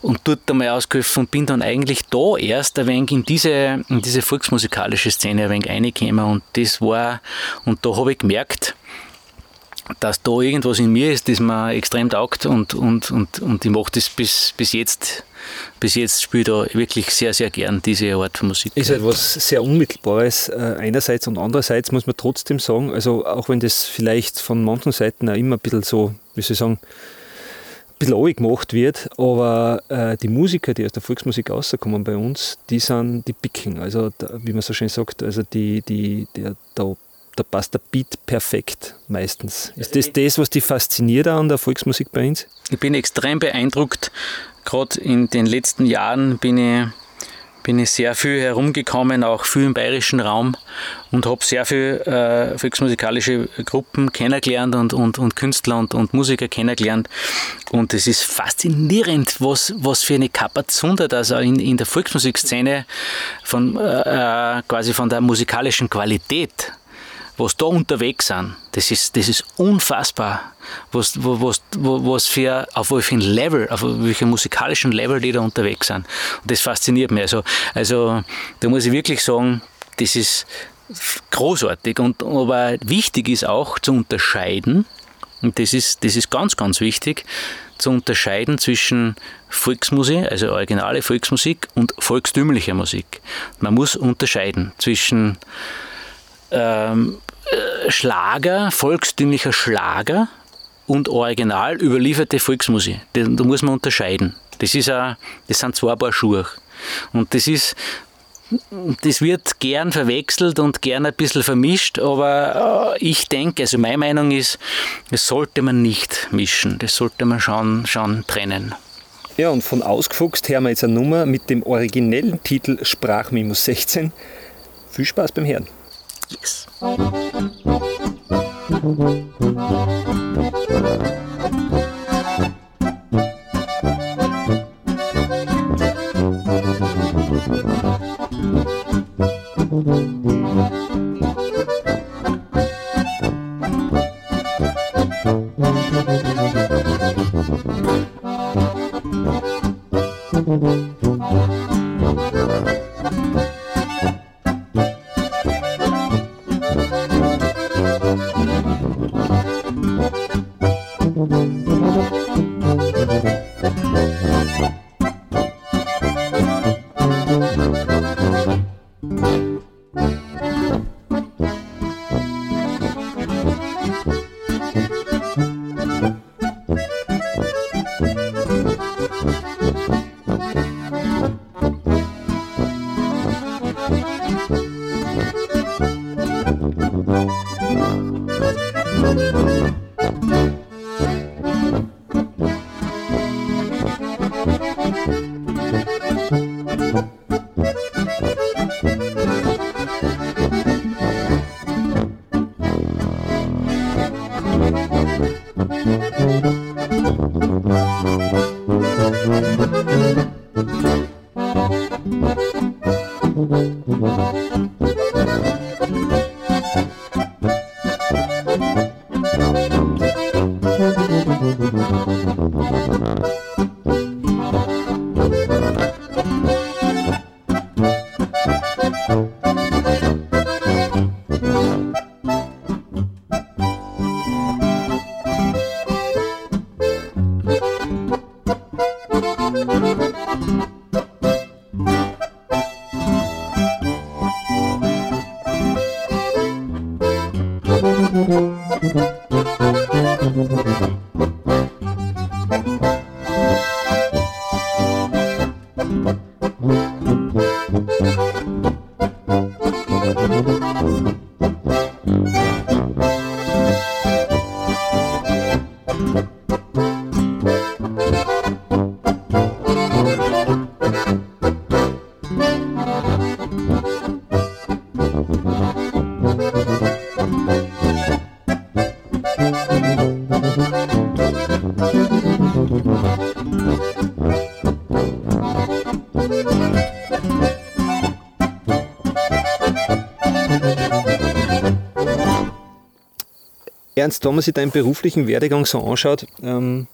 und dort einmal ausgeholfen und bin dann eigentlich da erst ein wenig in diese, in diese volksmusikalische Szene ein wenig reingekommen. Und das war, und da habe ich gemerkt, dass da irgendwas in mir ist, das mir extrem taugt und, und, und, und ich mache das bis, bis jetzt, bis jetzt spiele ich da wirklich sehr, sehr gern diese Art von Musik. Ist halt was sehr Unmittelbares äh, einerseits und andererseits muss man trotzdem sagen, also auch wenn das vielleicht von manchen Seiten auch immer ein bisschen so, wie soll ich sagen, ein bisschen gemacht wird, aber äh, die Musiker, die aus der Volksmusik rauskommen bei uns, die sind die Picken, also da, wie man so schön sagt, also die, die, der, da, da passt der Beat perfekt meistens. Ist das das, was dich fasziniert an der Volksmusik bei uns? Ich bin extrem beeindruckt. Gerade in den letzten Jahren bin ich, bin ich sehr viel herumgekommen, auch viel im bayerischen Raum und habe sehr viel äh, volksmusikalische Gruppen kennengelernt und, und, und Künstler und, und Musiker kennengelernt. Und es ist faszinierend, was, was für eine Kapazunde also in, in der Volksmusikszene von, äh, quasi von der musikalischen Qualität was da unterwegs sind, das ist, das ist unfassbar, was, was, was für, auf welchem Level, auf welchem musikalischen Level die da unterwegs sind. Und das fasziniert mich. Also, also da muss ich wirklich sagen, das ist großartig. Und, aber wichtig ist auch zu unterscheiden, und das ist, das ist ganz, ganz wichtig, zu unterscheiden zwischen Volksmusik, also originale Volksmusik, und volkstümlicher Musik. Man muss unterscheiden zwischen ähm, äh, Schlager, volkstümlicher Schlager und original überlieferte Volksmusik. Da, muss man unterscheiden. Das, ist a, das sind zwei Paar Schuhe. Und das ist, das wird gern verwechselt und gern ein bisschen vermischt, aber äh, ich denke, also meine Meinung ist, das sollte man nicht mischen. Das sollte man schon, schon trennen. Ja, und von Ausgefuchst hören wir jetzt eine Nummer mit dem originellen Titel Sprachmimus 16. Viel Spaß beim Hören. Yes. Sprachmimus Ernst, wenn man sich deinen beruflichen Werdegang so anschaut, ähm,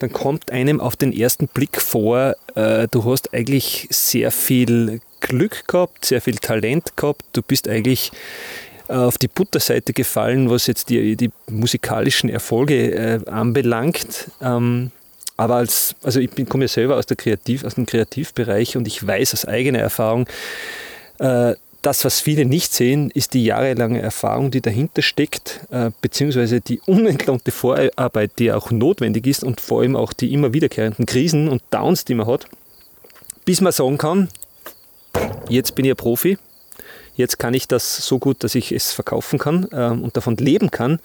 dann kommt einem auf den ersten Blick vor, äh, du hast eigentlich sehr viel Glück gehabt, sehr viel Talent gehabt, du bist eigentlich äh, auf die Butterseite gefallen, was jetzt die, die musikalischen Erfolge äh, anbelangt. Ähm, aber als, also ich komme ja selber aus, der Kreativ, aus dem Kreativbereich und ich weiß aus eigener Erfahrung, äh, das, was viele nicht sehen, ist die jahrelange Erfahrung, die dahinter steckt, äh, beziehungsweise die unentlohnte Vorarbeit, die auch notwendig ist und vor allem auch die immer wiederkehrenden Krisen und Downs, die man hat, bis man sagen kann, jetzt bin ich ein Profi, jetzt kann ich das so gut, dass ich es verkaufen kann ähm, und davon leben kann.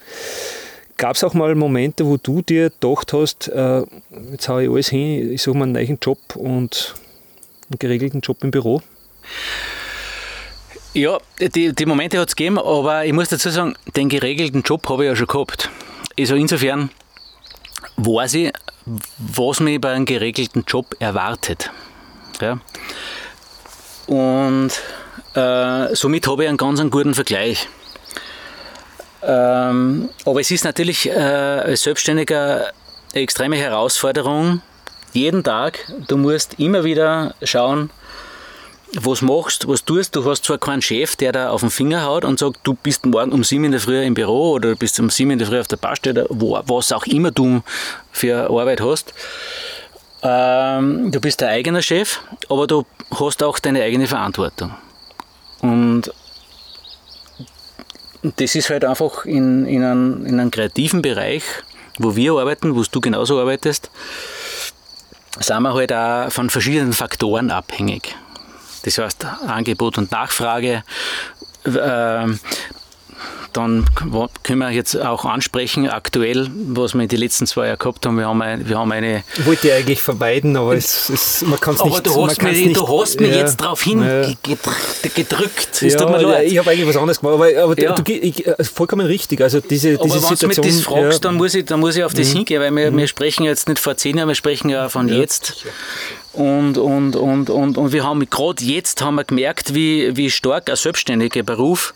Gab es auch mal Momente, wo du dir gedacht hast, äh, jetzt haue ich alles hin, ich suche mir einen neuen Job und einen geregelten Job im Büro? Ja, die, die Momente hat es gegeben, aber ich muss dazu sagen, den geregelten Job habe ich ja schon gehabt. Also insofern weiß ich, was mich bei einem geregelten Job erwartet. Ja. Und äh, somit habe ich einen ganz einen guten Vergleich. Ähm, aber es ist natürlich äh, als Selbstständiger eine extreme Herausforderung. Jeden Tag, du musst immer wieder schauen, was machst, was tust. Du hast zwar keinen Chef, der da auf den Finger haut und sagt, du bist morgen um sieben in der Früh im Büro oder du bist um sieben in der Früh auf der Baustelle, wo, was auch immer du für Arbeit hast. Ähm, du bist der eigene Chef, aber du hast auch deine eigene Verantwortung. Und das ist halt einfach in, in, einem, in einem kreativen Bereich, wo wir arbeiten, wo du genauso arbeitest, sind wir halt auch von verschiedenen Faktoren abhängig. Das heißt Angebot und Nachfrage. Dann können wir jetzt auch ansprechen, aktuell, was wir in den letzten zwei Jahren gehabt haben. Wir haben eine. Wir haben eine ich wollte ja eigentlich vermeiden, aber es, es, man kann es nicht. aber du hast, mich, nicht, du hast mich ja, jetzt darauf hingedrückt. Es ja, tut mir ja, leid. ich habe eigentlich was anderes gemacht, aber, aber Ja. du, ich, äh, vollkommen richtig. Also diese, Aber diese wenn du mich Situation. das fragst, ja, Mhm. dann, muss ich, dann muss ich auf das hingehen, weil wir, wir sprechen ja jetzt nicht vor zehn Jahren, wir sprechen ja von jetzt. Und, und, und, und, und wir haben gerade jetzt haben wir gemerkt, wie, wie stark ein selbstständiger Beruf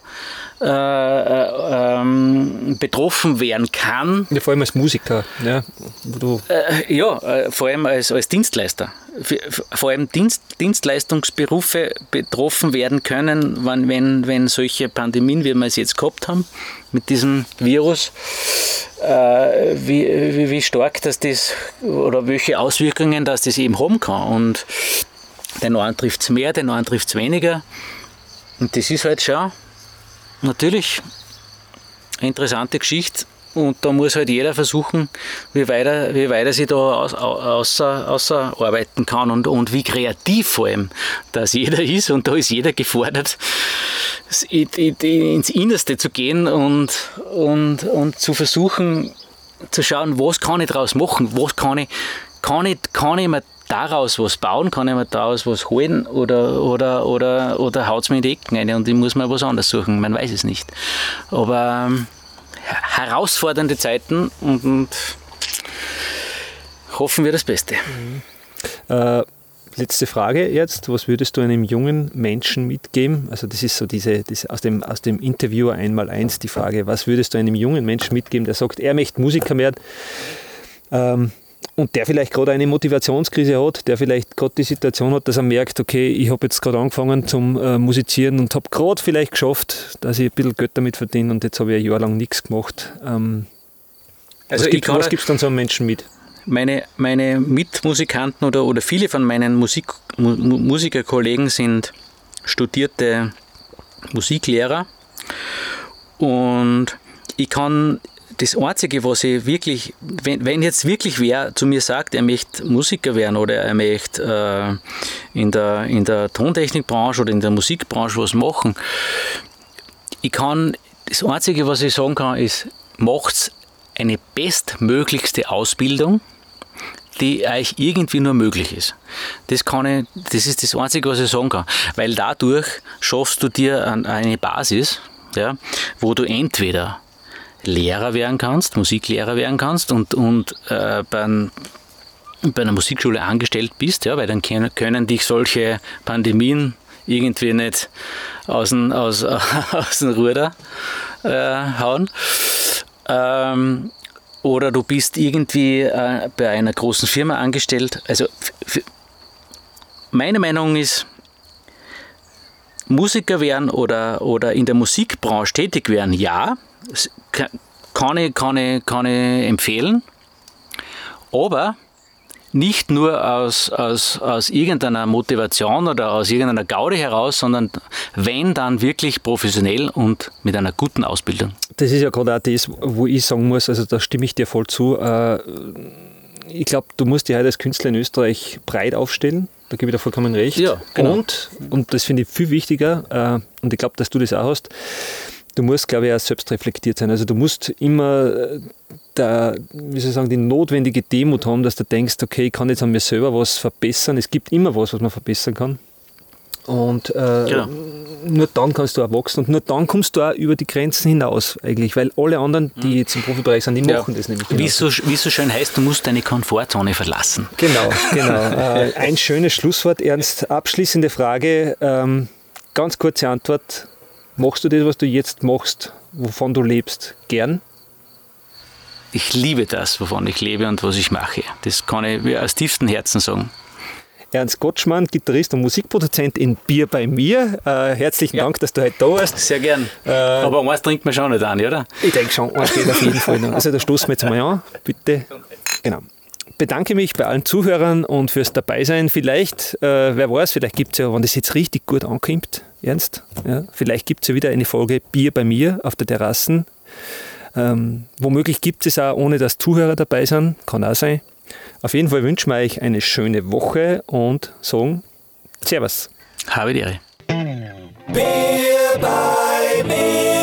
äh, äh, ähm, betroffen werden kann, Ja, vor allem als Musiker. Ja, äh, ja, äh, vor allem als, als Dienstleister. Vor allem Dienst, Dienstleistungsberufe betroffen werden können, wenn, wenn, wenn solche Pandemien, wie wir es jetzt gehabt haben, mit diesem Virus, äh, wie, wie, wie stark das das oder welche Auswirkungen das das eben haben kann. Und den einen trifft es mehr, den anderen trifft es weniger. Und das ist halt schon natürlich eine interessante Geschichte. Und da muss halt jeder versuchen, wie weit er, wie weit er sich da aus, außer, außer arbeiten kann und, und wie kreativ vor allem das jeder ist. Und da ist jeder gefordert, ins Innerste zu gehen und, und, und zu versuchen, zu schauen, was kann ich daraus machen, was kann ich, kann ich, kann ich mir daraus was bauen, kann ich mir daraus was holen oder, oder, oder, oder haut es mir in die Ecken rein und ich muss mir was anderes suchen, man weiß es nicht. Aber ähm, herausfordernde Zeiten und, und hoffen wir das Beste. Äh, letzte Frage jetzt. Was würdest du einem jungen Menschen mitgeben? Also das ist so diese, diese aus, dem, aus dem Interviewer einmal eins die Frage, was würdest du einem jungen Menschen mitgeben, der sagt, er möchte Musiker werden ähm, und der vielleicht gerade eine Motivationskrise hat, der vielleicht gerade die Situation hat, dass er merkt, okay, ich habe jetzt gerade angefangen zum äh, Musizieren und habe gerade vielleicht geschafft, dass ich ein bisschen Geld damit verdiene und jetzt habe ich ein Jahr lang nichts gemacht. Ähm, Also was gibt gibst du dann so einem Menschen mit? meine, meine Mitmusikanten oder, oder viele von meinen Musik, Mu, Mu- Musikerkollegen sind studierte Musiklehrer und ich kann das Einzige, was ich wirklich, wenn, wenn jetzt wirklich wer zu mir sagt, er möchte Musiker werden oder er möchte äh, in, der, in der Tontechnikbranche oder in der Musikbranche was machen, ich kann, das Einzige, was ich sagen kann, ist, macht eine bestmöglichste Ausbildung, die euch irgendwie nur möglich ist. Das, kann ich, das ist das Einzige, was ich sagen kann. Weil dadurch schaffst du dir eine Basis, ja, wo du entweder Lehrer werden kannst, Musiklehrer werden kannst und, und äh, bei, ein- bei einer Musikschule angestellt bist, ja, weil dann können, können dich solche Pandemien irgendwie nicht aus dem, aus, aus dem Ruder äh, hauen. Ähm, oder du bist irgendwie äh, bei einer großen Firma angestellt. Also meine Meinung ist, Musiker werden oder, oder in der Musikbranche tätig werden, ja, kann ich, kann ich, kann ich empfehlen, aber nicht nur aus, aus, aus irgendeiner Motivation oder aus irgendeiner Gaude heraus, sondern wenn dann wirklich professionell und mit einer guten Ausbildung. Das ist ja gerade auch das, wo ich sagen muss, also da stimme ich dir voll zu. äh, Ich glaube, du musst dich heute als Künstler in Österreich breit aufstellen. Da gebe ich dir vollkommen recht. Ja, genau. Und, und das finde ich viel wichtiger, äh, und ich glaube, dass du das auch hast, du musst, glaube ich, auch selbst reflektiert sein. Also du musst immer äh, der, wie soll ich sagen, die notwendige Demut haben, dass du denkst, okay, ich kann jetzt an mir selber was verbessern. Es gibt immer was, was man verbessern kann. Und äh, Genau. nur dann kannst du auch wachsen und nur dann kommst du auch über die Grenzen hinaus eigentlich, weil alle anderen, die jetzt im Profibereich sind, die machen das nämlich Wie so, wie so schön heißt, du musst deine Komfortzone verlassen. Genau, genau. Äh, ein schönes Schlusswort, Ernst. Abschließende Frage, ähm, ganz kurze Antwort. Machst du das, was du jetzt machst, wovon du lebst, gern? Ich liebe das, wovon ich lebe und was ich mache. Das kann ich aus tiefstem Herzen sagen. Ernst Gottschmann, Gitarrist und Musikproduzent in Bier bei mir. Äh, herzlichen Ja. Dank, dass du heute da warst. Sehr gern. Äh, Aber eins trinkt man schon nicht an, oder? Ich denke schon, eins geht auf jeden Fall noch. Also da stoßen wir jetzt mal an, bitte. Genau. Bedanke mich bei allen Zuhörern und fürs Dabeisein. Vielleicht, äh, wer weiß, vielleicht gibt es ja, wenn das jetzt richtig gut ankommt, Ernst, ja, vielleicht gibt es ja wieder eine Folge Bier bei mir auf der Terrassen. Ähm, womöglich gibt es auch, ohne dass Zuhörer dabei sind, kann auch sein. Auf jeden Fall wünschen wir euch eine schöne Woche und sagen Servus. Habe die Ehre. Bier bei mir.